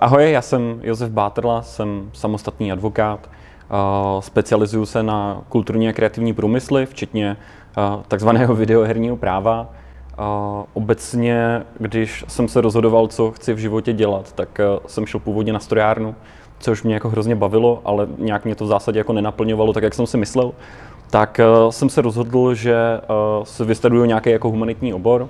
Ahoj, já jsem Josef Bátrla, jsem samostatný advokát. Specializuju se na kulturní a kreativní průmysly, včetně takzvaného videoherního práva. Obecně, když jsem se rozhodoval, co chci v životě dělat, tak jsem šel původně na strojárnu, což mě jako hrozně bavilo, ale nějak mě to v zásadě jako nenaplňovalo tak, jak jsem si myslel. Tak jsem se rozhodl, že se vystuduju nějaký jako humanitní obor,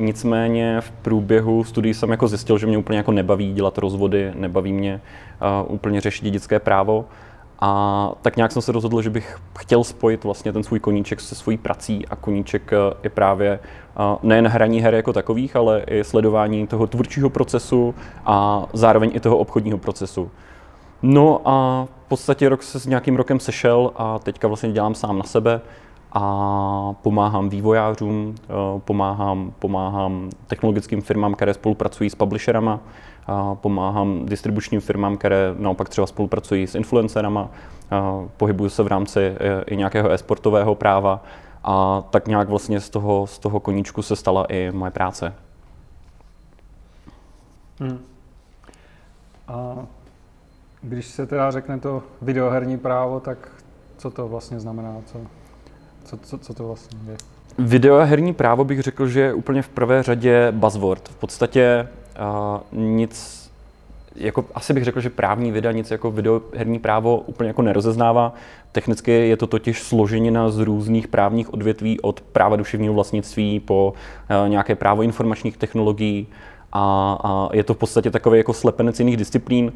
Nicméně v průběhu studií jsem jako zjistil, že mě úplně jako nebaví dělat rozvody, nebaví mě uh, úplně řešit dědické právo. A tak nějak jsem se rozhodl, že bych chtěl spojit vlastně ten svůj koníček se svojí prací a koníček je právě nejen hraní her jako takových, ale i sledování toho tvůrčího procesu a zároveň i toho obchodního procesu. No a v podstatě rok se s nějakým rokem sešel a teďka vlastně dělám sám na sebe a pomáhám vývojářům, eh, pomáhám, pomáhám technologickým firmám, které spolupracují s publisherama, pomáhám distribučním firmám, které naopak třeba spolupracují s influencerama, pohybuju se v rámci eh, i nějakého e-sportového práva a tak nějak vlastně z toho, z toho koníčku se stala i moje práce. Hmm. A když se teda řekne to videoherní právo, tak co to vlastně znamená? Co? Co, co, co to vlastně je? Videoherní právo bych řekl, že je úplně v prvé řadě buzzword. V podstatě uh, nic, jako asi bych řekl, že právní věda nic jako videoherní právo úplně jako nerozeznává. Technicky je to totiž složenina z různých právních odvětví od práva duševního vlastnictví po uh, nějaké právo informačních technologií a, a je to v podstatě takový jako slepenec jiných disciplín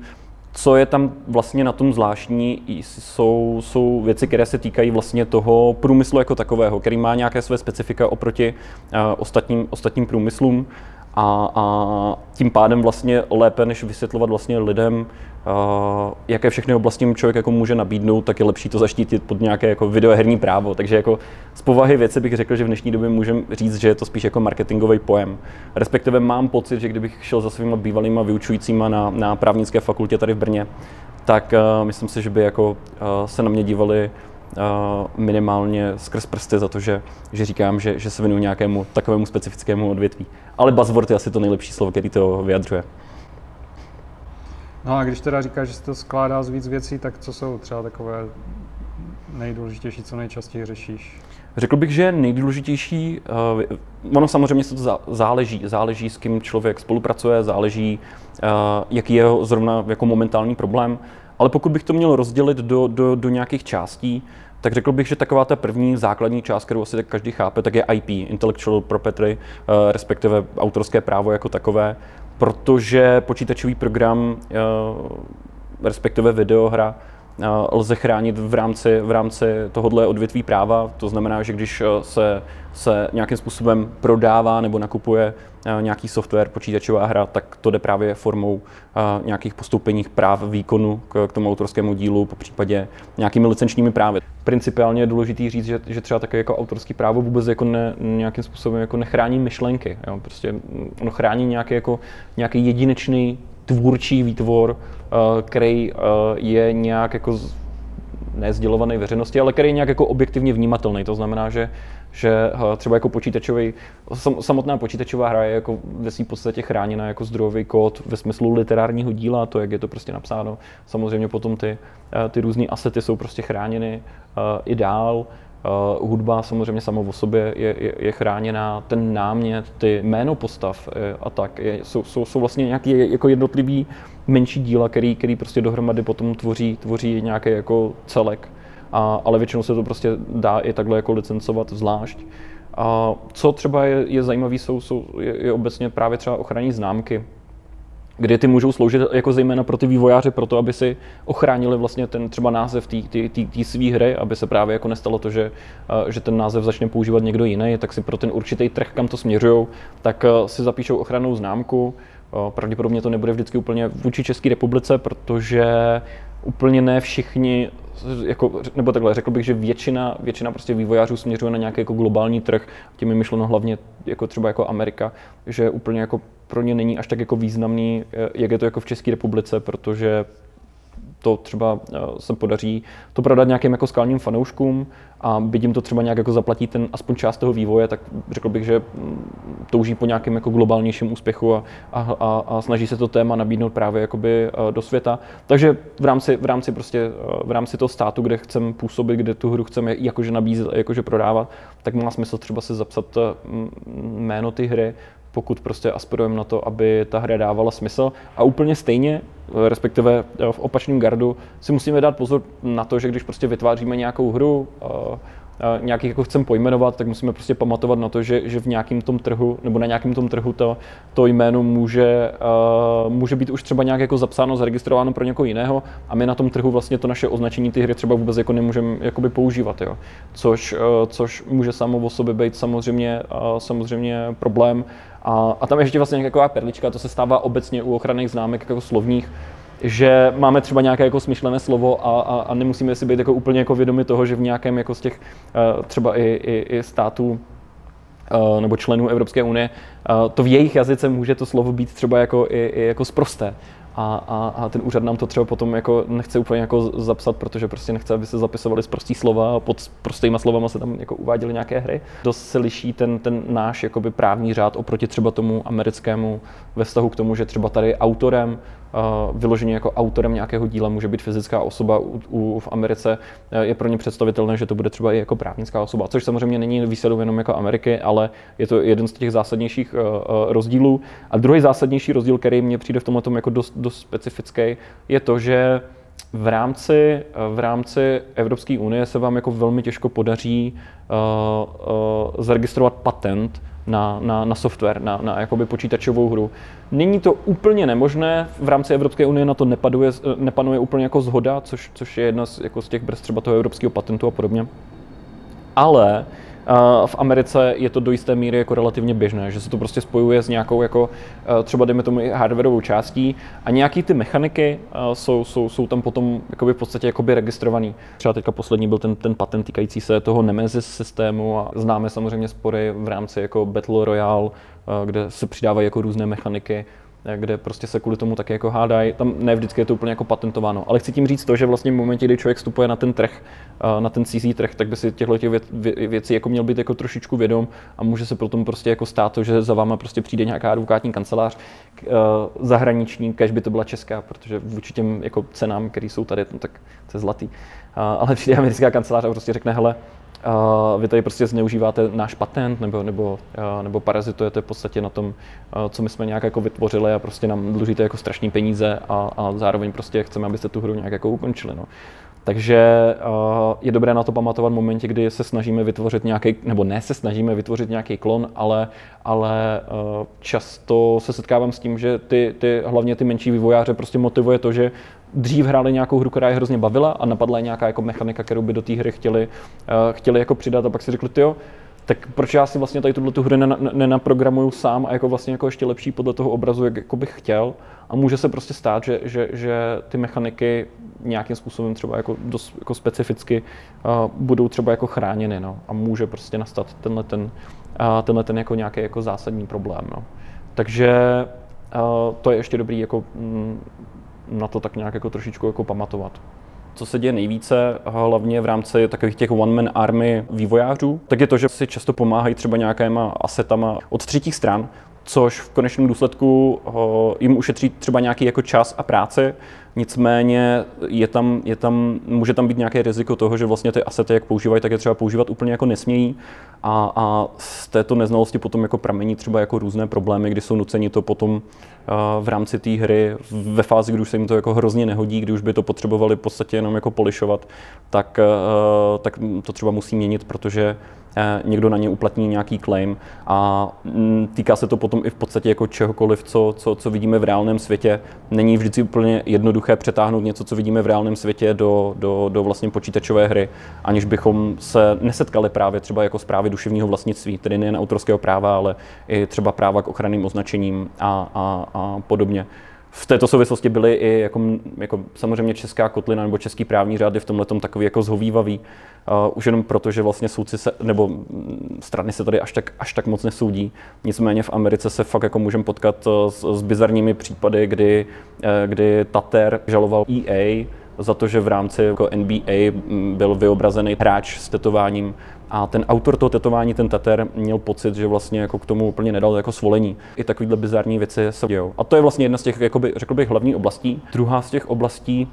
co je tam vlastně na tom zvláštní, jsou, jsou věci, které se týkají vlastně toho průmyslu jako takového, který má nějaké své specifika oproti uh, ostatním, ostatním průmyslům. A, a tím pádem vlastně lépe, než vysvětlovat vlastně lidem, jaké všechny oblasti člověk jako může nabídnout, tak je lepší to zaštítit pod nějaké jako videoherní právo. Takže jako z povahy věci bych řekl, že v dnešní době můžeme říct, že je to spíš jako marketingový pojem. Respektive mám pocit, že kdybych šel za svými bývalýma vyučujícíma na, na právnické fakultě tady v Brně, tak uh, myslím si, že by jako uh, se na mě dívali minimálně skrz prsty za to, že, že říkám, že, že se věnuju nějakému takovému specifickému odvětví. Ale buzzword je asi to nejlepší slovo, který to vyjadřuje. No a když teda říkáš, že se to skládá z víc věcí, tak co jsou třeba takové nejdůležitější, co nejčastěji řešíš? Řekl bych, že nejdůležitější, uh, ono samozřejmě se to záleží, záleží s kým člověk spolupracuje, záleží, uh, jaký je jeho zrovna jako momentální problém, ale pokud bych to měl rozdělit do, do, do nějakých částí, tak řekl bych, že taková ta první základní část, kterou asi tak každý chápe, tak je IP, Intellectual Property, eh, respektive autorské právo jako takové, protože počítačový program, eh, respektive videohra, eh, lze chránit v rámci, v rámci tohohle odvětví práva. To znamená, že když se, se nějakým způsobem prodává nebo nakupuje nějaký software, počítačová hra, tak to jde právě formou nějakých postoupeních práv výkonu k, tomu autorskému dílu, po případě nějakými licenčními právy. Principiálně je důležité říct, že, že třeba také jako autorský právo vůbec jako ne, nějakým způsobem jako nechrání myšlenky. Jo? Prostě ono chrání nějaký, jako, nějaký jedinečný tvůrčí výtvor, který je nějak jako nezdělovaný veřejnosti, ale který je nějak jako objektivně vnímatelný. To znamená, že, že eh, třeba jako počítačový, samotná počítačová hra je jako ve své podstatě chráněna jako zdrojový kód ve smyslu literárního díla, to, jak je to prostě napsáno. Samozřejmě potom ty, eh, ty různé asety jsou prostě chráněny uh, i dál. Uh, hudba samozřejmě sama o sobě je, je, je chráněná, ten námět, ty jméno postav je, a tak je, jsou, jsou, jsou vlastně nějaký jako jednotlivý menší díla, který, který prostě dohromady potom tvoří, tvoří nějaký jako celek. A, ale většinou se to prostě dá i takhle jako licencovat zvlášť. A co třeba je, je zajímavé, jsou, jsou, je, je obecně právě třeba ochranní známky, kdy ty můžou sloužit jako zejména pro ty vývojáře, pro to, aby si ochránili vlastně ten třeba název té své hry, aby se právě jako nestalo to, že, že ten název začne používat někdo jiný, tak si pro ten určitý trh, kam to směřují, tak si zapíšou ochrannou známku, Pravděpodobně to nebude vždycky úplně vůči České republice, protože úplně ne všichni, jako, nebo takhle, řekl bych, že většina, většina prostě vývojářů směřuje na nějaký jako globální trh, tím je myšleno hlavně jako třeba jako Amerika, že úplně jako pro ně není až tak jako významný, jak je to jako v České republice, protože to třeba se podaří to prodat nějakým jako skalním fanouškům a byť jim to třeba nějak jako zaplatí ten aspoň část toho vývoje, tak řekl bych, že mm, touží po nějakém jako globálnějším úspěchu a, a, a, a snaží se to téma nabídnout právě jakoby do světa. Takže v rámci, v rámci prostě v rámci toho státu, kde chceme působit, kde tu hru chceme jakože nabízet jakože prodávat, tak má smysl třeba si zapsat jméno ty hry, pokud prostě aspirujeme na to, aby ta hra dávala smysl. A úplně stejně, respektive eh, v opačném gardu, si musíme dát pozor na to, že když prostě vytváříme nějakou hru, eh, nějakých jako chcem pojmenovat, tak musíme prostě pamatovat na to, že, že v nějakém tom trhu, nebo na nějakém tom trhu to, to jméno může, uh, může být už třeba nějak jako zapsáno, zaregistrováno pro někoho jiného a my na tom trhu vlastně to naše označení té hry třeba vůbec jako nemůžeme jakoby používat, jo. Což, uh, což může samo o sobě být samozřejmě, uh, samozřejmě problém. A, a tam je ještě vlastně nějaká perlička, to se stává obecně u ochranných známek jako slovních, že máme třeba nějaké jako smyšlené slovo a, a, a nemusíme si být jako úplně jako vědomi toho, že v nějakém jako z těch uh, třeba i, i, i států uh, nebo členů Evropské unie, uh, to v jejich jazyce může to slovo být třeba jako i, i jako sprosté a, a, a ten úřad nám to třeba potom jako nechce úplně jako zapsat, protože prostě nechce, aby se zapisovali z prostý slova a pod prostýma slovama se tam jako uváděly nějaké hry. Dost se liší ten, ten náš jakoby právní řád oproti třeba tomu americkému ve vztahu k tomu, že třeba tady autorem vyloženě jako autorem nějakého díla může být fyzická osoba u, u, v Americe, je pro ně představitelné, že to bude třeba i jako právnická osoba, což samozřejmě není výsadou jenom jako Ameriky, ale je to jeden z těch zásadnějších uh, rozdílů. A druhý zásadnější rozdíl, který mně přijde v tomhle jako dost, dost specifický, je to, že v rámci, v rámci Evropské unie se vám jako velmi těžko podaří uh, uh, zaregistrovat patent na, na, na software, na, na jakoby počítačovou hru. Není to úplně nemožné, v rámci Evropské unie na to nepaduje, nepanuje úplně jako zhoda, což, což je jedna z, jako z těch brzd třeba toho evropského patentu a podobně. Ale v Americe je to do jisté míry jako relativně běžné, že se to prostě spojuje s nějakou jako eh, třeba dejme tomu i hardwareovou částí a nějaký ty mechaniky eh, jsou, jsou, jsou tam potom jakoby v podstatě jakoby registrovaný. Třeba teďka poslední byl ten, ten patent týkající se toho Nemesis systému a známe samozřejmě spory v rámci jako Battle Royale, eh, kde se přidávají jako různé mechaniky kde prostě se kvůli tomu taky jako hádají. Tam ne vždycky je to úplně jako patentováno. Ale chci tím říct to, že vlastně v momentě, kdy člověk vstupuje na ten trh, na ten CZ trh, tak by si těchto těch věcí jako měl být jako trošičku vědom a může se potom prostě jako stát to, že za váma prostě přijde nějaká advokátní kancelář zahraniční, kež by to byla česká, protože vůči těm jako cenám, které jsou tady, no, tak to je zlatý. Ale přijde americká kancelář a prostě řekne, hele, Uh, vy tady prostě zneužíváte náš patent nebo, nebo, nebo parazitujete v podstatě na tom, co my jsme nějak jako vytvořili a prostě nám dlužíte jako strašní peníze a, a zároveň prostě chceme, abyste tu hru nějak jako ukončili. No. Takže uh, je dobré na to pamatovat v momentě, kdy se snažíme vytvořit nějaký, nebo ne se snažíme vytvořit nějaký klon, ale, ale uh, často se setkávám s tím, že ty, ty, hlavně ty menší vývojáře prostě motivuje to, že dřív hráli nějakou hru, která je hrozně bavila a napadla je nějaká jako mechanika, kterou by do té hry chtěli, uh, chtěli jako přidat a pak si řekli, jo, tak proč já si vlastně tady tuhle tu hru nenaprogramuju sám a jako vlastně jako ještě lepší podle toho obrazu, jak jako bych chtěl. A může se prostě stát, že, že, že ty mechaniky nějakým způsobem třeba jako, dost, jako specificky uh, budou třeba jako chráněny, no. A může prostě nastat tenhle ten, uh, tenhle ten jako nějaký jako zásadní problém, no. Takže uh, to je ještě dobrý jako mm, na to tak nějak jako trošičku jako pamatovat co se děje nejvíce, hlavně v rámci takových těch one-man army vývojářů, tak je to, že si často pomáhají třeba nějakýma asetama od třetích stran, což v konečném důsledku jim ušetří třeba nějaký jako čas a práci, nicméně je tam, je tam, může tam být nějaké riziko toho, že vlastně ty asety, jak používají, tak je třeba používat úplně jako nesmějí a, a z této neznalosti potom jako pramení třeba jako různé problémy, kdy jsou nuceni to potom v rámci té hry ve fázi, kdy už se jim to jako hrozně nehodí, kdy už by to potřebovali v podstatě jenom jako polišovat, tak, tak to třeba musí měnit, protože Eh, někdo na ně uplatní nějaký claim a mm, týká se to potom i v podstatě jako čehokoliv, co, co, co vidíme v reálném světě. Není vždycky úplně jednoduché přetáhnout něco, co vidíme v reálném světě do, do, do vlastně počítačové hry, aniž bychom se nesetkali právě třeba jako zprávy duševního vlastnictví, tedy nejen autorského práva, ale i třeba práva k ochranným označením a, a, a podobně v této souvislosti byly i jako, jako samozřejmě česká kotlina nebo český právní řád je v tomhle takový jako zhovývavý. Uh, už jenom proto, že vlastně soudci se, nebo strany se tady až tak, až tak moc nesoudí. Nicméně v Americe se fakt jako můžeme potkat uh, s, s bizarními případy, kdy, uh, kdy Tater žaloval EA za to, že v rámci jako NBA byl vyobrazený hráč s tetováním a ten autor toho tetování, ten Tater, měl pocit, že vlastně jako k tomu úplně nedal jako svolení. I takovýhle bizarní věci se dějou. A to je vlastně jedna z těch, jakoby, řekl bych, hlavních oblastí. Druhá z těch oblastí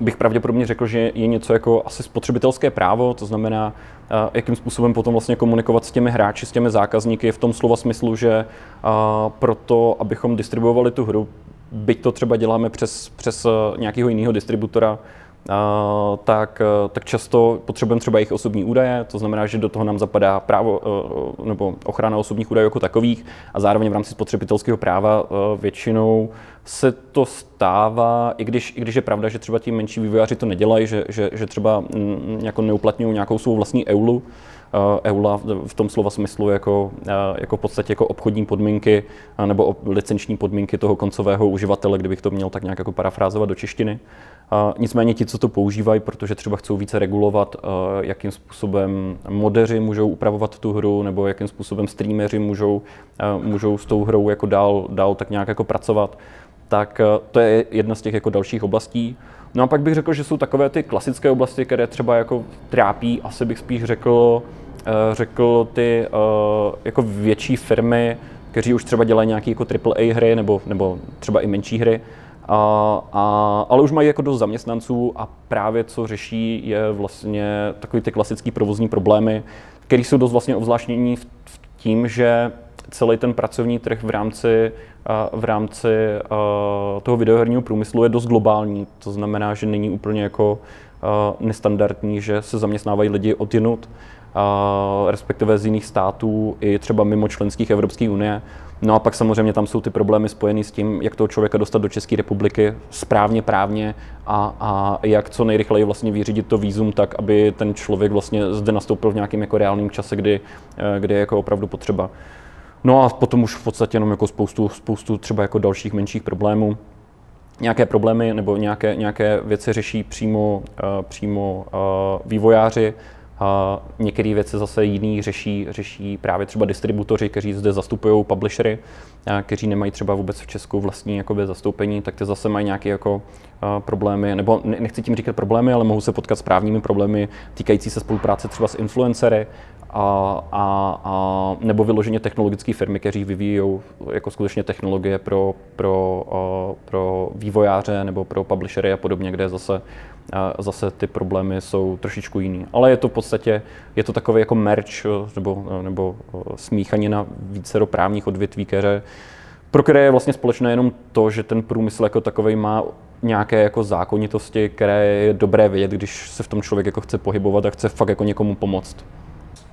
bych pravděpodobně řekl, že je něco jako asi spotřebitelské právo, to znamená, jakým způsobem potom vlastně komunikovat s těmi hráči, s těmi zákazníky v tom slova smyslu, že proto, abychom distribuovali tu hru, byť to třeba děláme přes, přes nějakého jiného distributora, tak, tak často potřebujeme třeba jejich osobní údaje, to znamená, že do toho nám zapadá právo nebo ochrana osobních údajů jako takových a zároveň v rámci spotřebitelského práva většinou se to stává, i když, i když je pravda, že třeba ti menší vývojáři to nedělají, že, že, že třeba jako neuplatňují nějakou svou vlastní EULu, EULA v tom slova smyslu jako, jako v podstatě jako obchodní podmínky nebo licenční podmínky toho koncového uživatele, kdybych to měl tak nějak jako parafrázovat do češtiny. Nicméně ti, co to používají, protože třeba chcou více regulovat, jakým způsobem modeři můžou upravovat tu hru, nebo jakým způsobem streameři můžou, můžou s tou hrou jako dál, dál tak nějak jako pracovat, tak to je jedna z těch jako dalších oblastí. No a pak bych řekl, že jsou takové ty klasické oblasti, které třeba jako trápí, asi bych spíš řekl, řekl ty jako větší firmy, kteří už třeba dělají nějaké jako AAA hry nebo, nebo třeba i menší hry, a, a, ale už mají jako dost zaměstnanců a právě co řeší je vlastně takový ty klasický provozní problémy, které jsou dost vlastně ovzlášnění v, v tím, že celý ten pracovní trh v rámci, v rámci toho videoherního průmyslu je dost globální. To znamená, že není úplně jako nestandardní, že se zaměstnávají lidi odjinut, respektive z jiných států i třeba mimo členských Evropské unie. No a pak samozřejmě tam jsou ty problémy spojené s tím, jak toho člověka dostat do České republiky správně, právně a, a jak co nejrychleji vlastně vyřídit to výzum tak, aby ten člověk vlastně zde nastoupil v nějakém jako reálném čase, kdy, eh, kdy je jako opravdu potřeba. No a potom už v podstatě jenom jako spoustu, spoustu třeba jako dalších menších problémů. Nějaké problémy nebo nějaké, nějaké věci řeší přímo, uh, přímo uh, vývojáři, některé věci zase jiný řeší, řeší právě třeba distributoři, kteří zde zastupují publishery, kteří nemají třeba vůbec v Česku vlastní jakoby, zastoupení, tak ty zase mají nějaké jako, problémy, nebo nechci tím říkat problémy, ale mohou se potkat s právními problémy týkající se spolupráce třeba s influencery, a, a, a nebo vyloženě technologické firmy, kteří vyvíjí jako skutečně technologie pro, pro, pro vývojáře nebo pro publishery a podobně, kde zase zase ty problémy jsou trošičku jiný. Ale je to v podstatě, je to takový jako merch nebo, nebo smíchanina více do právních odvětví, které, pro které je vlastně společné jenom to, že ten průmysl jako takový má nějaké jako zákonitosti, které je dobré vědět, když se v tom člověk jako chce pohybovat a chce fakt jako někomu pomoct.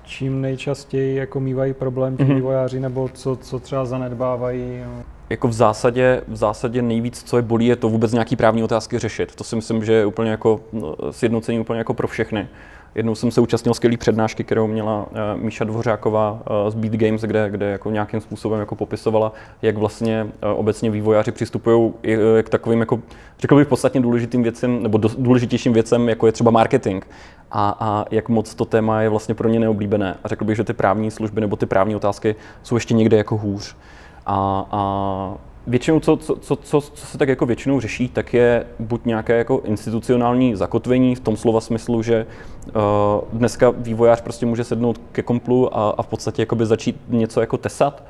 Čím nejčastěji jako mývají problém ti mm-hmm. vývojáři, nebo co, co třeba zanedbávají? Jako v zásadě, v zásadě nejvíc, co je bolí, je to vůbec nějaký právní otázky řešit. To si myslím, že je úplně jako no, sjednocení úplně jako pro všechny. Jednou jsem se účastnil skvělé přednášky, kterou měla uh, Míša Dvořáková uh, z Beat Games, kde, kde jako nějakým způsobem jako popisovala, jak vlastně uh, obecně vývojáři přistupují k takovým, jako, řekl bych, podstatně důležitým věcem, nebo do, důležitějším věcem, jako je třeba marketing. A, a jak moc to téma je vlastně pro ně neoblíbené. A řekl bych, že ty právní služby nebo ty právní otázky jsou ještě někde jako hůř. A, a většinou, co, co, co, co, se tak jako většinou řeší, tak je buď nějaké jako institucionální zakotvení v tom slova smyslu, že uh, dneska vývojář prostě může sednout ke komplu a, a v podstatě začít něco jako tesat.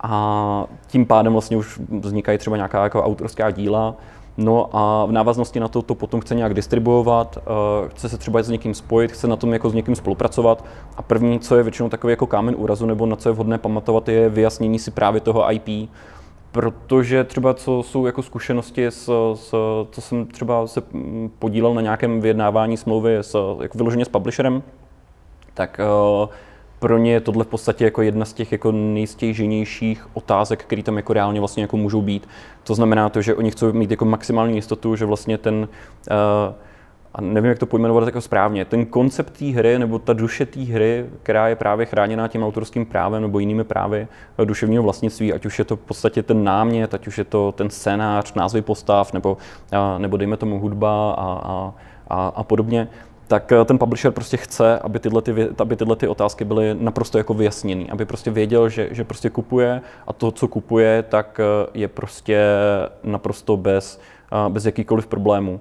A tím pádem vlastně už vznikají třeba nějaká jako autorská díla, No a v návaznosti na to to potom chce nějak distribuovat, uh, chce se třeba s někým spojit, chce na tom jako s někým spolupracovat. A první, co je většinou takový jako kámen úrazu nebo na co je vhodné pamatovat, je vyjasnění si právě toho IP, protože třeba co jsou jako zkušenosti, s, s, co jsem třeba se podílel na nějakém vyjednávání smlouvy s, jako vyloženě s publisherem, tak uh, pro ně je tohle v podstatě jako jedna z těch jako nejstěžnějších otázek, které tam jako reálně vlastně jako můžou být. To znamená to, že oni chcou mít jako maximální jistotu, že vlastně ten uh, a nevím, jak to pojmenovat jako správně, ten koncept té hry nebo ta duše té hry, která je právě chráněná tím autorským právem nebo jinými právy eh, duševního vlastnictví, ať už je to v podstatě ten námět, ať už je to ten scénář, názvy postav, nebo, nebo dejme tomu hudba a, a, a, a podobně, tak eh, ten publisher prostě chce, aby tyhle, ty, aby tyhle ty otázky byly naprosto jako vyjasněny, aby prostě věděl, že, že prostě kupuje a to, co kupuje, tak eh, je prostě naprosto bez, bez jakýkoliv problémů.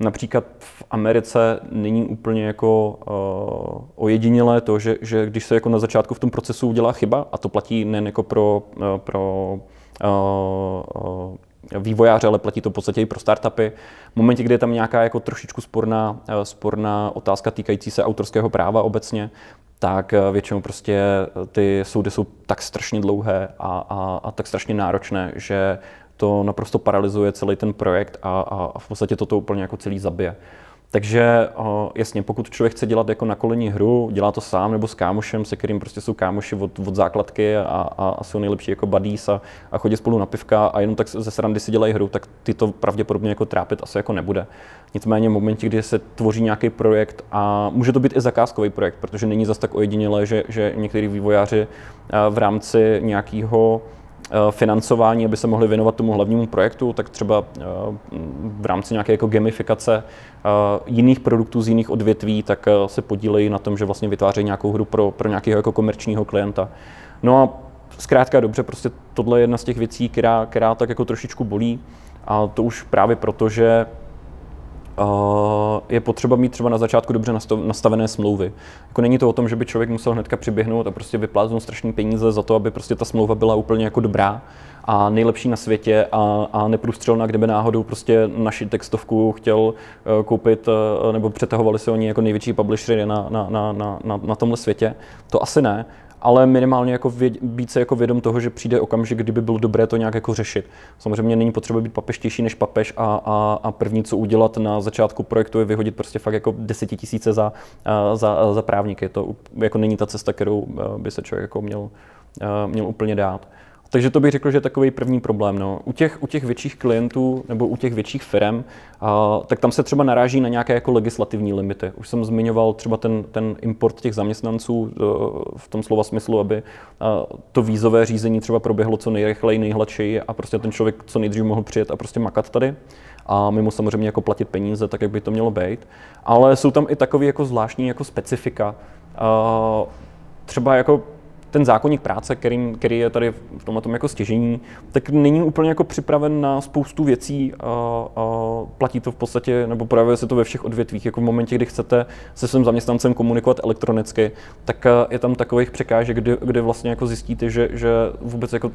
Například v Americe není úplně jako uh, ojedinělé to, že, že když se jako na začátku v tom procesu udělá chyba, a to platí nejen jako pro, uh, pro uh, vývojáře, ale platí to v podstatě i pro startupy. V momentě, kdy je tam nějaká jako trošičku sporná, sporná otázka týkající se autorského práva obecně, tak většinou prostě ty soudy jsou tak strašně dlouhé a, a, a tak strašně náročné, že to naprosto paralyzuje celý ten projekt a, a v podstatě toto úplně jako celý zabije. Takže jasně, pokud člověk chce dělat jako na kolení hru, dělá to sám nebo s kámošem, se kterým prostě jsou kámoši od, od základky a, a, a jsou nejlepší jako buddies a, a chodí spolu na pivka a jenom tak ze srandy si dělají hru, tak ty to pravděpodobně jako trápit asi jako nebude. Nicméně v momentě, kdy se tvoří nějaký projekt a může to být i zakázkový projekt, protože není zas tak ojedinělé, že, že některý vývojáři v rámci nějakého financování, aby se mohli věnovat tomu hlavnímu projektu, tak třeba eh, v rámci nějaké jako gamifikace eh, jiných produktů z jiných odvětví, tak se podílejí na tom, že vlastně vytvářejí nějakou hru pro, pro nějakého jako komerčního klienta. No a zkrátka dobře, prostě tohle je jedna z těch věcí, která, která tak jako trošičku bolí. A to už právě proto, že je potřeba mít třeba na začátku dobře nastavené smlouvy. Jako není to o tom, že by člověk musel hnedka přiběhnout a prostě vypláznout strašný peníze za to, aby prostě ta smlouva byla úplně jako dobrá a nejlepší na světě a, a neprůstřelná, kdyby náhodou prostě naši textovku chtěl eh, koupit eh, nebo přetahovali se oni jako největší publishery na, na, na, na, na tomhle světě. To asi ne, ale minimálně jako věd, být se jako vědom toho, že přijde okamžik, kdyby bylo dobré to nějak jako řešit. Samozřejmě není potřeba být papeštější než papež a, a, a první, co udělat na začátku projektu, je vyhodit prostě fakt jako desetitisíce za, za, za právníky. To jako není ta cesta, kterou by se člověk jako měl, měl úplně dát. Takže to bych řekl, že je takový první problém. No. U, těch, u těch větších klientů nebo u těch větších firm, a, tak tam se třeba naráží na nějaké jako legislativní limity. Už jsem zmiňoval třeba ten, ten import těch zaměstnanců e, v tom slova smyslu, aby a, to vízové řízení třeba proběhlo co nejrychleji, nejhladší a prostě ten člověk co nejdřív mohl přijet a prostě makat tady a mimo samozřejmě jako platit peníze, tak jak by to mělo být. Ale jsou tam i takové jako zvláštní jako specifika. A, třeba jako ten zákonník práce, který, který je tady v tomhle tom jako stěžení, tak není úplně jako připraven na spoustu věcí a, a platí to v podstatě, nebo projevuje se to ve všech odvětvích. Jako v momentě, kdy chcete se svým zaměstnancem komunikovat elektronicky, tak je tam takových překážek, kdy, kdy vlastně jako zjistíte, že, že vůbec jako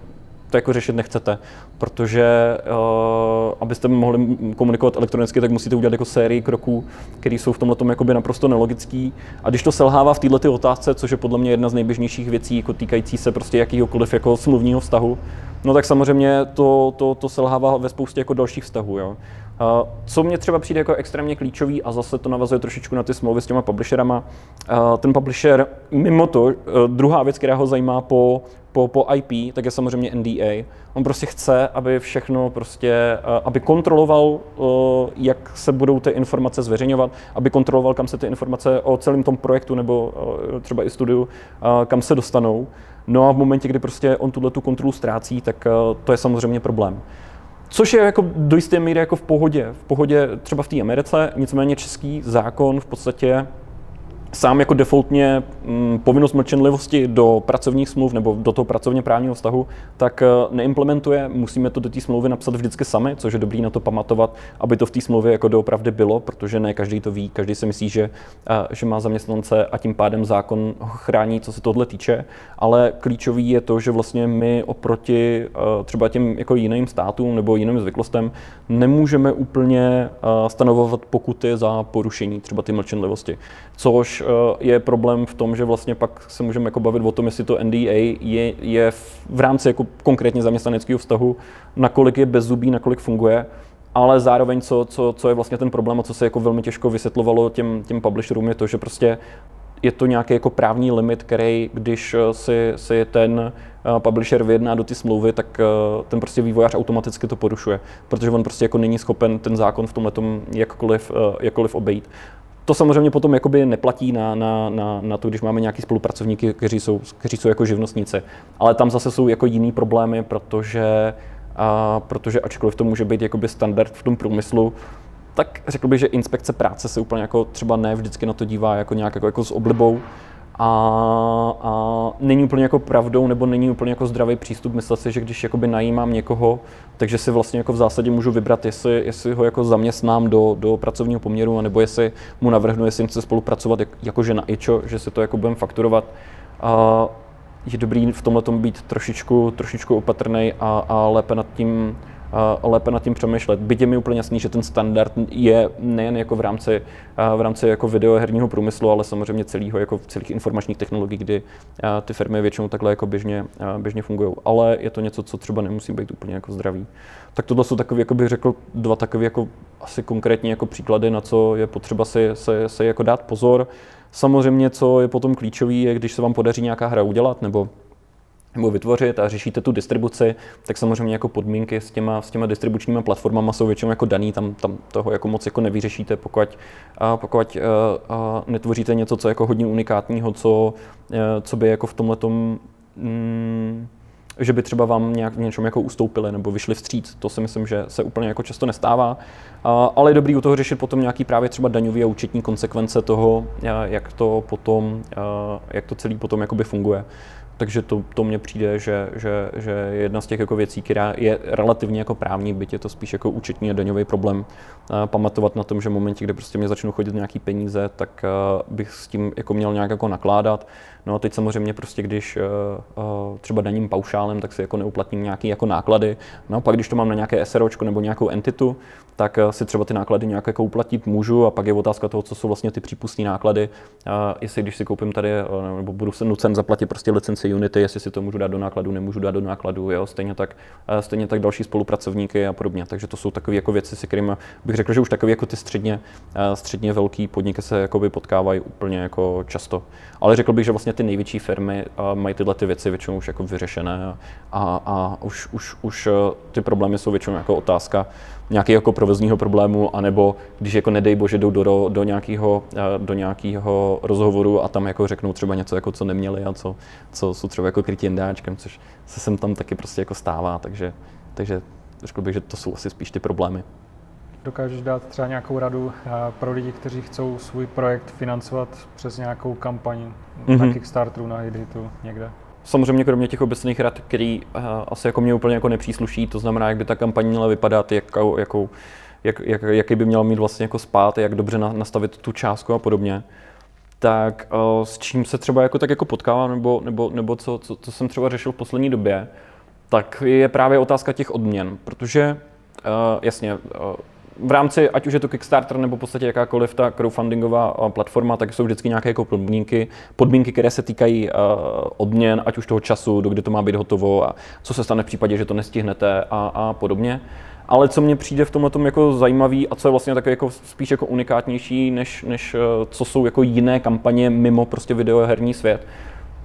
to jako řešit nechcete, protože uh, abyste mohli komunikovat elektronicky, tak musíte udělat jako sérii kroků, které jsou v tomhle jakoby naprosto nelogický. A když to selhává v této otázce, což je podle mě jedna z nejběžnějších věcí, jako týkající se prostě jakýhokoliv jako smluvního vztahu, no tak samozřejmě to, to, to selhává ve spoustě jako dalších vztahů. Jo. Co mě třeba přijde jako extrémně klíčový, a zase to navazuje trošičku na ty smlouvy s těma publisherama, ten publisher, mimo to, druhá věc, která ho zajímá po, po, po IP, tak je samozřejmě NDA. On prostě chce, aby všechno prostě, aby kontroloval, jak se budou ty informace zveřejňovat, aby kontroloval, kam se ty informace o celém tom projektu nebo třeba i studiu, kam se dostanou. No a v momentě, kdy prostě on tuhle tu kontrolu ztrácí, tak to je samozřejmě problém. Což je jako do jisté míry jako v pohodě. V pohodě třeba v té Americe, nicméně český zákon v podstatě sám jako defaultně mm, povinnost mlčenlivosti do pracovních smluv nebo do toho pracovně právního vztahu, tak eh, neimplementuje. Musíme to do té smlouvy napsat vždycky sami, což je dobrý na to pamatovat, aby to v té smlouvě jako doopravdy bylo, protože ne každý to ví, každý si myslí, že, eh, že má zaměstnance a tím pádem zákon ho chrání, co se tohle týče, ale klíčový je to, že vlastně my oproti eh, třeba těm jako jiným státům nebo jiným zvyklostem nemůžeme úplně stanovovat pokuty za porušení třeba ty mlčenlivosti, což je problém v tom, že vlastně pak se můžeme jako bavit o tom, jestli to NDA je, je v rámci jako konkrétně zaměstnaneckého vztahu, nakolik je bezzubý, nakolik funguje, ale zároveň co, co, co je vlastně ten problém a co se jako velmi těžko vysvětlovalo těm, těm publisherům je to, že prostě je to nějaký jako právní limit, který, když eh, si, si ten eh, publisher vyjedná do ty smlouvy, tak ten prostě vývojář automaticky to porušuje, protože on prostě jako není schopen ten zákon v tomhle jakkoliv, jakkoliv obejít. To samozřejmě potom jakoby neplatí na, na, na, na to, když máme nějaký spolupracovníky, kteří jsou, kteří jsou jako živnostníci. Ale tam zase jsou jako jiný problémy, protože, a, protože ačkoliv to může být jakoby standard v tom průmyslu, tak řekl bych, že inspekce práce se úplně jako třeba ne vždycky na to dívá jako nějak jako, jako s oblibou. A, a není úplně jako pravdou nebo není úplně jako zdravý přístup myslet si, že když jakoby najímám někoho, takže si vlastně jako v zásadě můžu vybrat, jestli, jestli ho jako zaměstnám do, do pracovního poměru, nebo jestli mu navrhnu, jestli jim chce spolupracovat jak, jako žena ičo, že si to jako budeme fakturovat. A je dobrý v tomhle být trošičku, trošičku opatrný a, a lépe nad tím lépe nad tím přemýšlet. Byť je mi úplně jasný, že ten standard je nejen jako v rámci, v rámci jako videoherního průmyslu, ale samozřejmě celého, jako v celých informačních technologií, kdy ty firmy většinou takhle jako běžně, běžně fungují. Ale je to něco, co třeba nemusí být úplně jako zdravý. Tak tohle jsou takové, jako bych řekl, dva takové jako asi konkrétní jako příklady, na co je potřeba si, se, se jako dát pozor. Samozřejmě, co je potom klíčové, je, když se vám podaří nějaká hra udělat, nebo nebo vytvořit a řešíte tu distribuci, tak samozřejmě jako podmínky s těma, s těma distribučními platformama jsou většinou jako daný, tam, tam toho jako moc jako nevyřešíte, pokud, a pokud uh, uh, netvoříte něco, co je jako hodně unikátního, co, uh, co by jako v tomhle mm, že by třeba vám nějak v něčem jako ustoupili nebo vyšli vstříc. To si myslím, že se úplně jako často nestává. Ale je dobrý u toho řešit potom nějaký právě třeba daňový a účetní konsekvence toho, jak to potom, jak to celý potom jakoby funguje. Takže to, to mně přijde, že, že, že je jedna z těch jako věcí, která je relativně jako právní, byť je to spíš jako účetní a daňový problém, pamatovat na tom, že v momentě, kdy prostě mě začnou chodit nějaký peníze, tak bych s tím jako měl nějak jako nakládat. No a teď samozřejmě prostě, když třeba daním paušálem, tak si jako neuplatním nějaký jako náklady. No a pak, když to mám na nějaké SROčko nebo nějakou entitu, tak si třeba ty náklady nějak jako uplatit můžu a pak je otázka toho, co jsou vlastně ty přípustné náklady. Jestli když si koupím tady, nebo budu se nucen zaplatit prostě licenci Unity, jestli si to můžu dát do nákladu, nemůžu dát do nákladu, jo? Stejně, tak, eh, stejně tak další spolupracovníky a podobně. Takže to jsou takové jako věci, se kterými bych řekl, že už takové jako ty středně, eh, středně velké podniky se jakoby potkávají úplně jako často. Ale řekl bych, že vlastně ty největší firmy eh, mají tyhle ty věci většinou už jako vyřešené a, a, a už, už, už ty problémy jsou většinou jako otázka nějakého jako provozního problému, anebo když jako nedej bože jdou do, do, nějakého, do nějakého rozhovoru a tam jako řeknou třeba něco, jako co neměli a co, co jsou třeba jako krytí jendáčkem, což se sem tam taky prostě jako stává, takže, takže řekl bych, že to jsou asi spíš ty problémy. Dokážeš dát třeba nějakou radu eh, pro lidi, kteří chcou svůj projekt financovat přes nějakou kampaň mm-hmm. na Kickstarteru, na Hiditu, někde? Samozřejmě kromě těch obecných rad, který uh, asi jako mě úplně jako nepřísluší, to znamená, jak by ta kampaň měla vypadat, jakou, jakou, jak, jak, jaký by měl mít vlastně jako spát, jak dobře na, nastavit tu částku a podobně, tak uh, s čím se třeba jako tak jako potkávám, nebo, nebo, nebo co, co, co jsem třeba řešil v poslední době, tak je právě otázka těch odměn, protože uh, jasně, uh, v rámci, ať už je to Kickstarter nebo v podstatě jakákoliv ta crowdfundingová platforma, tak jsou vždycky nějaké jako podmínky, podmínky, které se týkají odměn, ať už toho času, do kdy to má být hotovo a co se stane v případě, že to nestihnete a, a podobně. Ale co mně přijde v tomhle jako zajímavý a co je vlastně také jako spíš jako unikátnější, než, než co jsou jako jiné kampaně mimo prostě videoherní svět,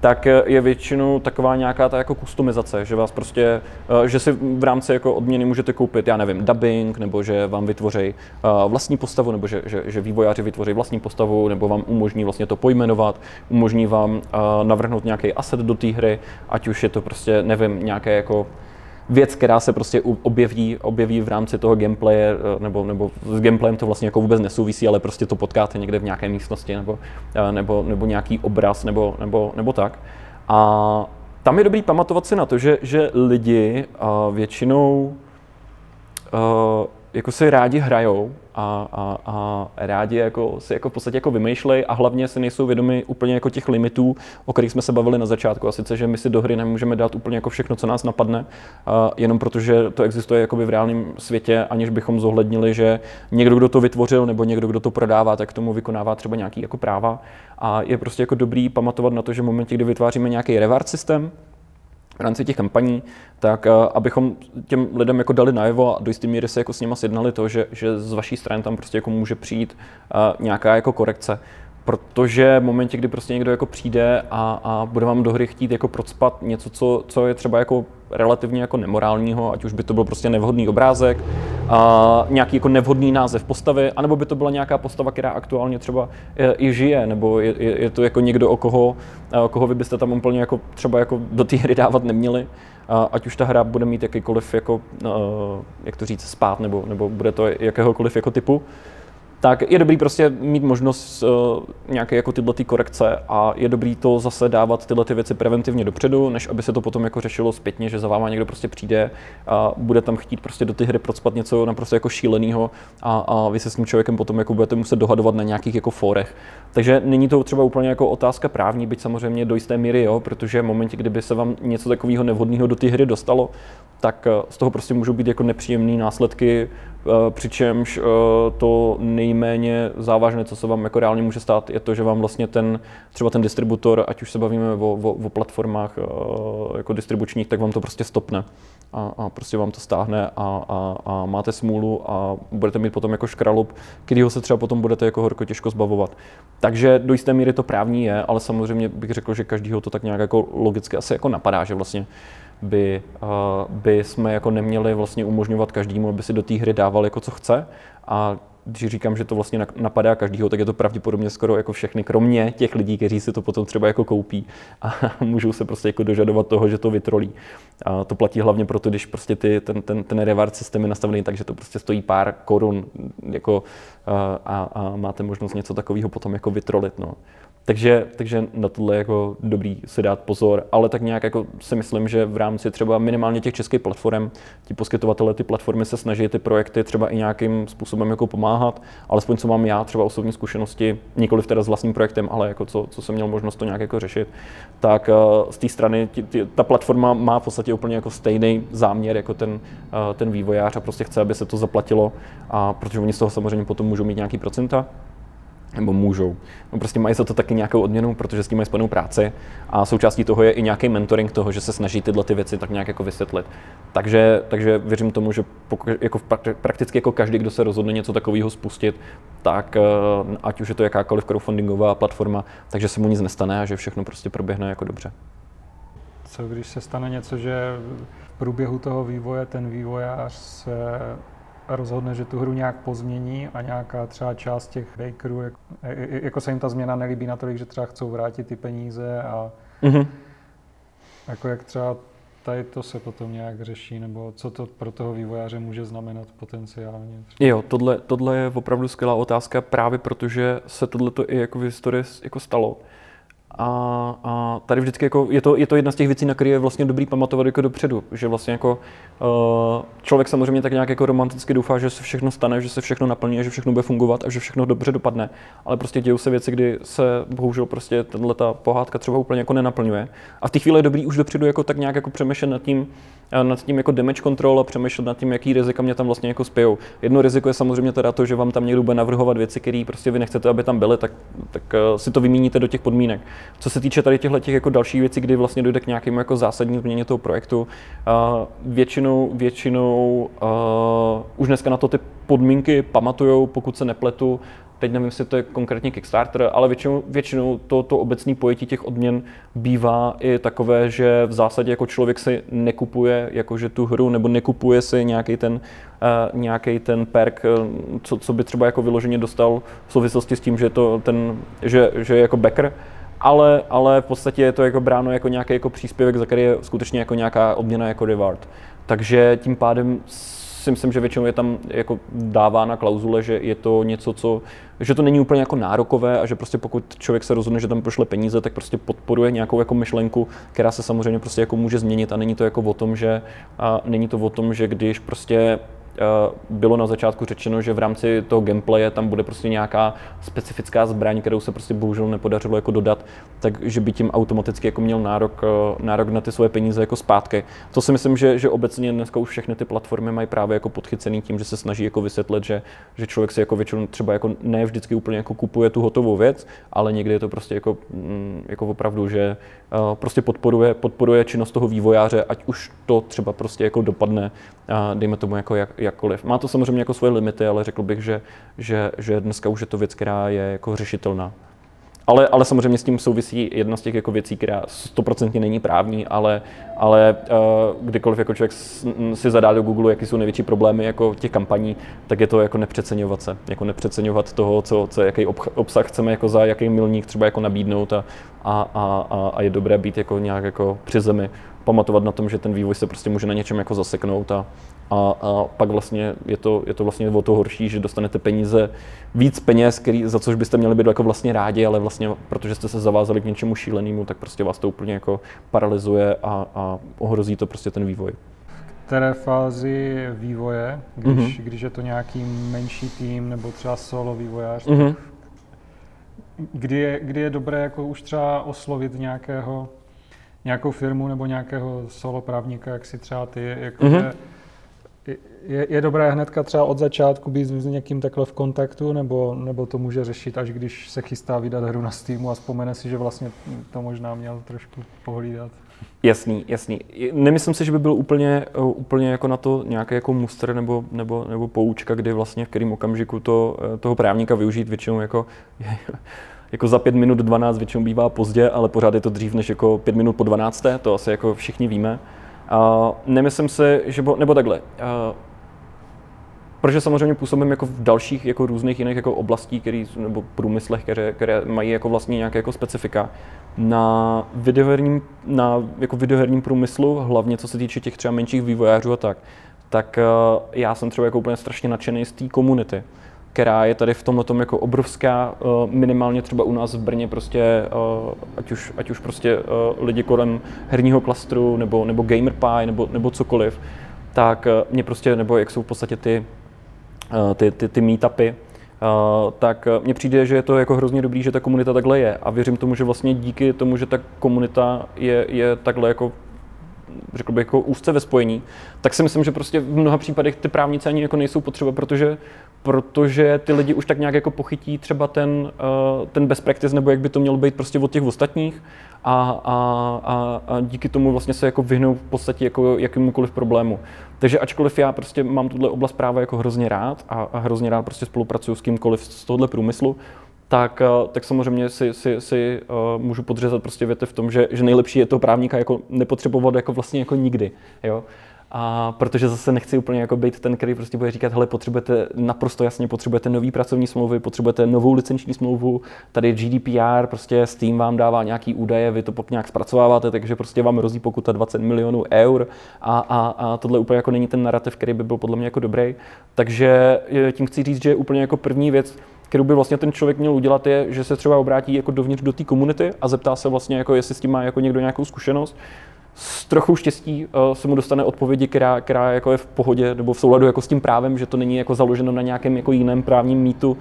tak je většinou taková nějaká ta jako kustomizace, že vás prostě, eh, že si v rámci jako odměny můžete koupit, já nevím, dubbing, nebo že vám vytvoří eh, vlastní postavu, nebo že, že, že vývojáři vytvoří vlastní postavu, nebo vám umožní vlastně to pojmenovat, umožní vám eh, navrhnout nějaký asset do té hry, ať už je to prostě, nevím, nějaké jako věc, která se prostě objeví, objeví v rámci toho gameplaye, eh, nebo, nebo s gameplayem to vlastně jako vůbec nesouvisí, ale prostě to potkáte někde v nějaké místnosti, nebo, eh, nebo, nebo nějaký obraz, nebo, nebo, nebo tak. A tam je dobrý pamatovat si na to, že, že lidi uh, většinou jako si rádi hrajou a, a, a rádi jako si jako v podstatě jako vymýšlej a hlavně si nejsou vědomi úplně jako těch limitů, o kterých jsme se bavili na začátku. A sice, že my si do hry nemůžeme dát úplně jako všechno, co nás napadne, a jenom protože to existuje jakoby v reálném světě, aniž bychom zohlednili, že někdo, kdo to vytvořil nebo někdo, kdo to prodává, tak tomu vykonává třeba nějaký jako práva. A je prostě jako dobrý pamatovat na to, že v momentě, kdy vytváříme nějaký reward systém, rámci těch kampaní, tak uh, abychom těm lidem jako dali najevo a do jisté míry se jako s nima sjednali to, že, že z vaší strany tam prostě jako může přijít uh, nějaká jako korekce protože v momentě, kdy prostě někdo jako přijde a, a bude vám do hry chtít jako procpat něco, co, co je třeba jako relativně jako nemorálního, ať už by to byl prostě nevhodný obrázek, a nějaký jako nevhodný název postavy, anebo by to byla nějaká postava, která aktuálně třeba je, i žije, nebo je, je, je, to jako někdo, o koho, o koho vy byste tam úplně jako třeba jako do té hry dávat neměli, a ať už ta hra bude mít jakýkoliv jako, jak to říct, spát, nebo, nebo bude to jakéhokoliv jako typu, tak je dobrý prostě mít možnost uh, nějaké jako tyhle ty korekce a je dobrý to zase dávat tyhle ty věci preventivně dopředu, než aby se to potom jako řešilo zpětně, že za váma někdo prostě přijde a bude tam chtít prostě do ty hry procpat něco naprosto jako šíleného a, a vy se s tím člověkem potom jako budete muset dohadovat na nějakých jako fórech. Takže není to třeba úplně jako otázka právní, byť samozřejmě do jisté míry jo, protože v momentě, kdyby se vám něco takového nevhodného do té hry dostalo, tak eh, z toho prostě můžou být jako nepříjemné následky, přičemž eh, to nejméně závažné, co se vám jako reálně může stát, je to, že vám vlastně ten, třeba ten distributor, ať už se bavíme o, o, o platformách jako distribučních, tak vám to prostě stopne a, a prostě vám to stáhne a, a, a máte smůlu a budete mít potom jako škralup, kterýho se třeba potom budete jako horko těžko zbavovat. Takže do jisté míry to právní je, ale samozřejmě bych řekl, že každýho to tak nějak jako logicky asi jako napadá, že vlastně by, uh, by jsme jako neměli vlastně umožňovat každému, aby si do té hry dával jako co chce a když říkám, že to vlastně napadá každýho, tak je to pravděpodobně skoro jako všechny, kromě těch lidí, kteří si to potom třeba jako koupí a můžou se prostě jako dožadovat toho, že to vytrolí. A to platí hlavně proto, když prostě ty, ten, ten, ten reward systém je nastavený tak, že to prostě stojí pár korun jako, a, a máte možnost něco takového potom jako vytrolit. No. Takže, takže na tohle jako dobrý si dát pozor, ale tak nějak jako si myslím, že v rámci třeba minimálně těch českých platform, ti poskytovatele ty platformy se snaží ty projekty třeba i nějakým způsobem jako pomáhat, alespoň co mám já třeba osobní zkušenosti, nikoli teda s vlastním projektem, ale jako co, co jsem měl možnost to nějak jako řešit, tak uh, z té strany tí, tí, ta platforma má v podstatě úplně jako stejný záměr jako ten, uh, ten vývojář a prostě chce, aby se to zaplatilo, a protože oni z toho samozřejmě potom můžou mít nějaký procenta, nebo můžou. No prostě mají za to taky nějakou odměnu, protože s tím mají spojenou práci a součástí toho je i nějaký mentoring toho, že se snaží tyhle ty věci tak nějak jako vysvětlit. Takže, takže věřím tomu, že pokud, jako prakticky jako každý, kdo se rozhodne něco takového spustit, tak eh, ať už je to jakákoliv crowdfundingová platforma, takže se mu nic nestane a že všechno prostě proběhne jako dobře. Co když se stane něco, že v průběhu toho vývoje ten vývojář se rozhodne, že tu hru nějak pozmění a nějaká třeba část těch bakerů, jako, jako se jim ta změna nelíbí natolik, že třeba chcou vrátit ty peníze a mm-hmm. jako jak třeba tady to se potom nějak řeší, nebo co to pro toho vývojáře může znamenat potenciálně? Třeba? Jo, tohle, tohle je opravdu skvělá otázka právě protože se tohle i jako v historii jako stalo. A, a tady vždycky jako, je, to, je to jedna z těch věcí, na které je vlastně dobrý pamatovat jako dopředu, že vlastně jako uh, člověk samozřejmě tak nějak jako romanticky doufá, že se všechno stane, že se všechno naplní, že všechno bude fungovat a že všechno dobře dopadne, ale prostě dějou se věci, kdy se bohužel prostě tahle ta pohádka třeba úplně jako nenaplňuje. A v té chvíli je dobrý už dopředu jako tak nějak jako přemýšlet nad tím, nad tím jako damage control a přemýšlet nad tím, jaký rizika mě tam vlastně jako spějou. Jedno riziko je samozřejmě teda to, že vám tam někdo bude navrhovat věci, které prostě vy nechcete, aby tam byly, tak, tak uh, si to vymíníte do těch podmínek. Co se týče tady těchto těch jako dalších věcí, kdy vlastně dojde k nějakému jako zásadní změně toho projektu, uh, většinou, většinou uh, už dneska na to ty podmínky pamatujou, pokud se nepletu, teď nevím, jestli to je konkrétně Kickstarter, ale většinou, většinou to, to obecné pojetí těch odměn bývá i takové, že v zásadě jako člověk si nekupuje jakože tu hru nebo nekupuje si nějaký ten, uh, nějaký ten perk, co, co by třeba jako vyloženě dostal v souvislosti s tím, že, to ten, že, že je jako backer, ale, ale v podstatě je to jako bráno jako nějaký jako příspěvek, za který je skutečně jako nějaká odměna jako reward. Takže tím pádem si myslím, že většinou je tam jako dávána klauzule, že je to něco, co, že to není úplně jako nárokové a že prostě pokud člověk se rozhodne, že tam pošle peníze, tak prostě podporuje nějakou jako myšlenku, která se samozřejmě prostě jako může změnit a není to jako o tom, že a není to o tom, že když prostě bylo na začátku řečeno, že v rámci toho gameplaye tam bude prostě nějaká specifická zbraň, kterou se prostě bohužel nepodařilo jako dodat, takže by tím automaticky jako měl nárok, eh, nárok na ty svoje peníze jako zpátky. To si myslím, že, že obecně dneska už všechny ty platformy mají právě jako podchycený tím, že se snaží jako vysvětlit, že, že člověk si jako většinou třeba jako ne vždycky úplně jako kupuje tu hotovou věc, ale někdy je to prostě jako, mm, jako opravdu, že uh, prostě podporuje, podporuje činnost toho vývojáře, ať už to třeba prostě jako dopadne, dejme tomu jako jak, jakkoliv. Má to samozřejmě jako svoje limity, ale řekl bych, že, že, že dneska už je to věc, která je jako řešitelná. Ale, ale samozřejmě s tím souvisí jedna z těch jako věcí, která stoprocentně není právní, ale, ale uh, kdykoliv jako člověk si zadá do Google, jaký jsou největší problémy jako těch kampaní, tak je to jako nepřeceňovat se, jako nepřeceňovat toho, co, co jaký obsah chceme jako za jaký milník třeba jako nabídnout a, a, a, a je dobré být jako nějak jako při zemi, pamatovat na tom, že ten vývoj se prostě může na něčem jako zaseknout a, a, a pak vlastně je to, je to vlastně o to horší, že dostanete peníze, víc peněz, který, za což byste měli být jako vlastně rádi, ale vlastně protože jste se zavázali k něčemu šílenému, tak prostě vás to úplně jako paralyzuje a, a ohrozí to prostě ten vývoj. V které fázi vývoje, když, mm-hmm. když je to nějaký menší tým nebo třeba solo vývojář, mm-hmm. kdy, je, kdy je dobré jako už třeba oslovit nějakého nějakou firmu nebo nějakého solo právníka, jak si třeba ty, jako mm-hmm je, je dobré hnedka třeba od začátku být s někým takhle v kontaktu, nebo, nebo to může řešit, až když se chystá vydat hru na Steamu a vzpomene si, že vlastně to možná měl trošku pohlídat? Jasný, jasný. Nemyslím si, že by byl úplně, eh, úplně jako na to nějaký jako muster nebo, nebo, nebo poučka, kdy vlastně v kterém okamžiku to, eh, toho právníka využít většinou jako, jako za pět minut 12 většinou bývá pozdě, ale pořád je to dřív než jako pět minut po 12. To asi jako všichni víme. Nemyslím si, že bo, nebo takhle. Uh, protože samozřejmě působím jako v dalších jako různých jiných jako oblastí, který, nebo průmyslech, které, které mají jako vlastně nějaké jako specifika. Na videoherním, na jako videoherním průmyslu, hlavně co se týče těch třeba menších vývojářů a tak, tak já jsem třeba jako úplně strašně nadšený z té komunity která je tady v tomhle tom jako obrovská, uh, minimálně třeba u nás v Brně prostě, uh, ať, už, ať už prostě uh, lidi kolem herního klastru, nebo, nebo GamerPie, nebo, nebo cokoliv, tak mě prostě, nebo jak jsou v podstatě ty, ty, ty, ty meetupy, Uh, tak mně přijde, že je to jako hrozně dobrý, že ta komunita takhle je. A věřím tomu, že vlastně díky tomu, že ta komunita je, je takhle jako řekl bych, jako úzce ve spojení, tak si myslím, že prostě v mnoha případech ty právníci ani jako nejsou potřeba, protože, protože ty lidi už tak nějak jako pochytí třeba ten, uh, ten best practice, nebo jak by to mělo být prostě od těch ostatních a, a, a, a díky tomu vlastně se jako vyhnou v podstatě jako jakémukoliv problému. Takže ačkoliv já prostě mám tuhle oblast práva jako hrozně rád a, a hrozně rád prostě spolupracuju s kýmkoliv z tohohle průmyslu, tak, eh, tak samozřejmě si, si, si uh, můžu podřezat prostě věty v tom, že, že nejlepší je toho právníka jako nepotřebovat jako vlastně jako nikdy. Jo? A protože zase nechci úplně jako být ten, který prostě bude říkat, hele, potřebujete naprosto jasně, potřebujete nový pracovní smlouvy, potřebujete novou licenční smlouvu, tady GDPR, prostě Steam vám dává nějaký údaje, vy to pak nějak zpracováváte, takže prostě vám rozí pokuta 20 milionů eur a, a, a tohle úplně jako není ten narrativ, který by byl podle mě jako dobrý. Takže eh, tím chci říct, že úplně jako první věc, kterou by vlastně ten člověk měl udělat, je, že se třeba obrátí jako dovnitř do té komunity a zeptá se vlastně, jako jestli s tím má jako někdo nějakou zkušenost. S trochou štěstí uh, se mu dostane odpovědi, která, která jako je v pohodě nebo v souladu jako s tím právem, že to není jako založeno na nějakém jako jiném právním mýtu, uh,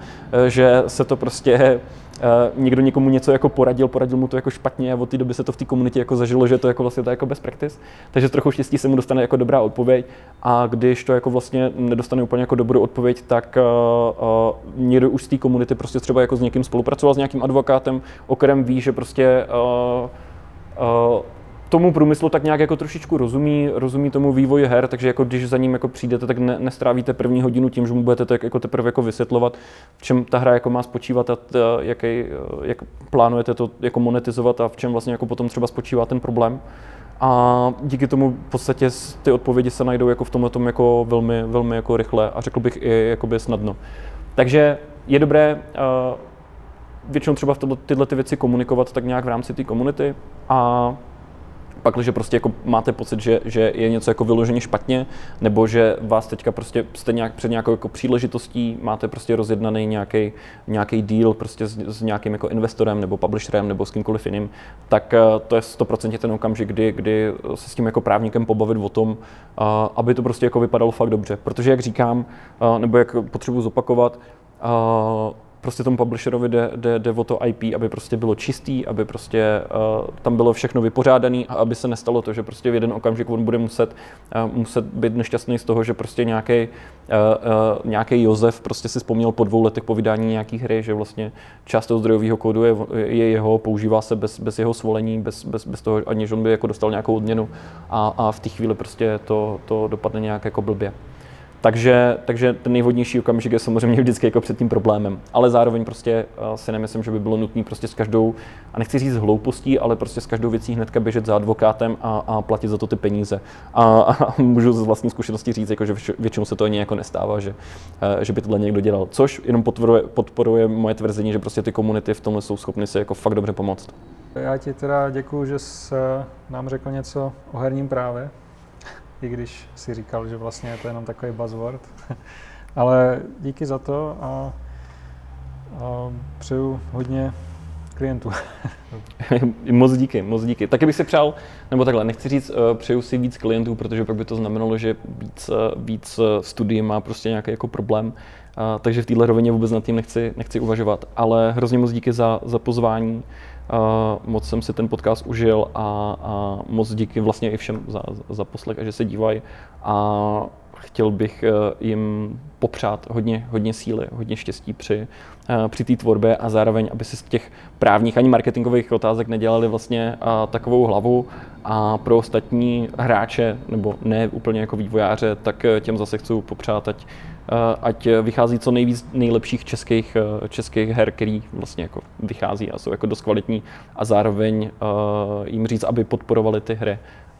že se to prostě Uh, někdo někomu něco jako poradil, poradil mu to jako špatně a od té doby se to v té komunitě jako zažilo, že to jako vlastně to jako best practice. Takže trochu štěstí se mu dostane jako dobrá odpověď a když to jako vlastně nedostane úplně jako dobrou odpověď, tak uh, uh, někdo už z té komunity prostě třeba jako s někým spolupracoval s nějakým advokátem, o kterém ví, že prostě uh, uh, tomu průmyslu tak nějak jako trošičku rozumí, rozumí tomu vývoji her, takže jako když za ním jako přijdete, tak ne, nestrávíte první hodinu tím, že mu budete tak jako teprve jako vysvětlovat, v čem ta hra jako má spočívat a t, jaký, jak plánujete to jako monetizovat a v čem vlastně jako potom třeba spočívá ten problém. A díky tomu v podstatě ty odpovědi se najdou jako v tomhle tom jako velmi, velmi jako rychle a řekl bych i jakoby snadno. Takže je dobré uh, většinou třeba v tyhle ty věci komunikovat tak nějak v rámci té komunity a pak, když prostě jako máte pocit, že, že je něco jako vyloženě špatně, nebo že vás teďka prostě jste nějak před nějakou jako příležitostí, máte prostě rozjednaný nějaký, nějaký deal prostě s, s, nějakým jako investorem nebo publisherem nebo s kýmkoliv jiným, tak uh, to je 100% ten okamžik, kdy, kdy se s tím jako právníkem pobavit o tom, uh, aby to prostě jako vypadalo fakt dobře. Protože jak říkám, uh, nebo jak potřebuji zopakovat, prostě tomu publisherovi jde, jde, jde o to IP, aby prostě bylo čistý, aby prostě uh, tam bylo všechno vypořádané a aby se nestalo to, že prostě v jeden okamžik on bude muset, uh, muset být nešťastný z toho, že prostě nějaký uh, uh, nějaký Josef prostě si vzpomněl po dvou letech po vydání nějaký hry, že vlastně část toho zdrojového kódu je, je jeho, používá se bez, bez jeho svolení, bez, bez, bez toho, aniž on by jako dostal nějakou odměnu a, a v té chvíli prostě to, to dopadne nějak jako blbě. Takže, takže ten nejvhodnější okamžik je samozřejmě vždycky jako před tím problémem. Ale zároveň prostě uh, si nemyslím, že by bylo nutné prostě s každou, a nechci říct hloupostí, ale prostě s každou věcí hnedka běžet za advokátem a, a platit za to ty peníze. A, a můžu z vlastní zkušenosti říct, jako, že většinou se to ani jako nestává, že, uh, že by tohle někdo dělal. Což jenom podporuje, podporuje moje tvrzení, že prostě ty komunity v tomhle jsou schopny si jako fakt dobře pomoct. Já ti teda děkuji, že jsi nám řekl něco o herním právě. I když si říkal, že vlastně je to jenom takový buzzword. Ale díky za to a, a přeju hodně klientů. moc díky, moc díky. Taky bych si přál, nebo takhle, nechci říct, uh, přeju si víc klientů, protože pak by to znamenalo, že víc, uh, víc studií má prostě nějaký jako problém. Uh, takže v této rovině vůbec nad tím nechci, nechci uvažovat. Ale hrozně moc díky za, za pozvání. Moc jsem si ten podcast užil a, a moc díky vlastně i všem za, za poslech a že se dívají. A chtěl bych jim popřát hodně, hodně síly, hodně štěstí při, Eh, při té tvorbě a zároveň, aby si z těch právních ani marketingových otázek nedělali vlastně eh, takovou hlavu a pro ostatní hráče, nebo ne úplně jako vývojáře, tak eh, těm zase chci popřát, ať, ať vychází co nejvíc nejlepších českých, českých her, který vlastně jako vychází a jsou jako dost kvalitní a zároveň jim říct, aby podporovali ty hry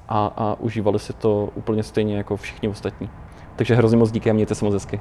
a, a užívali si to úplně stejně jako všichni ostatní. Takže hrozně moc díky a mějte se moc hezky.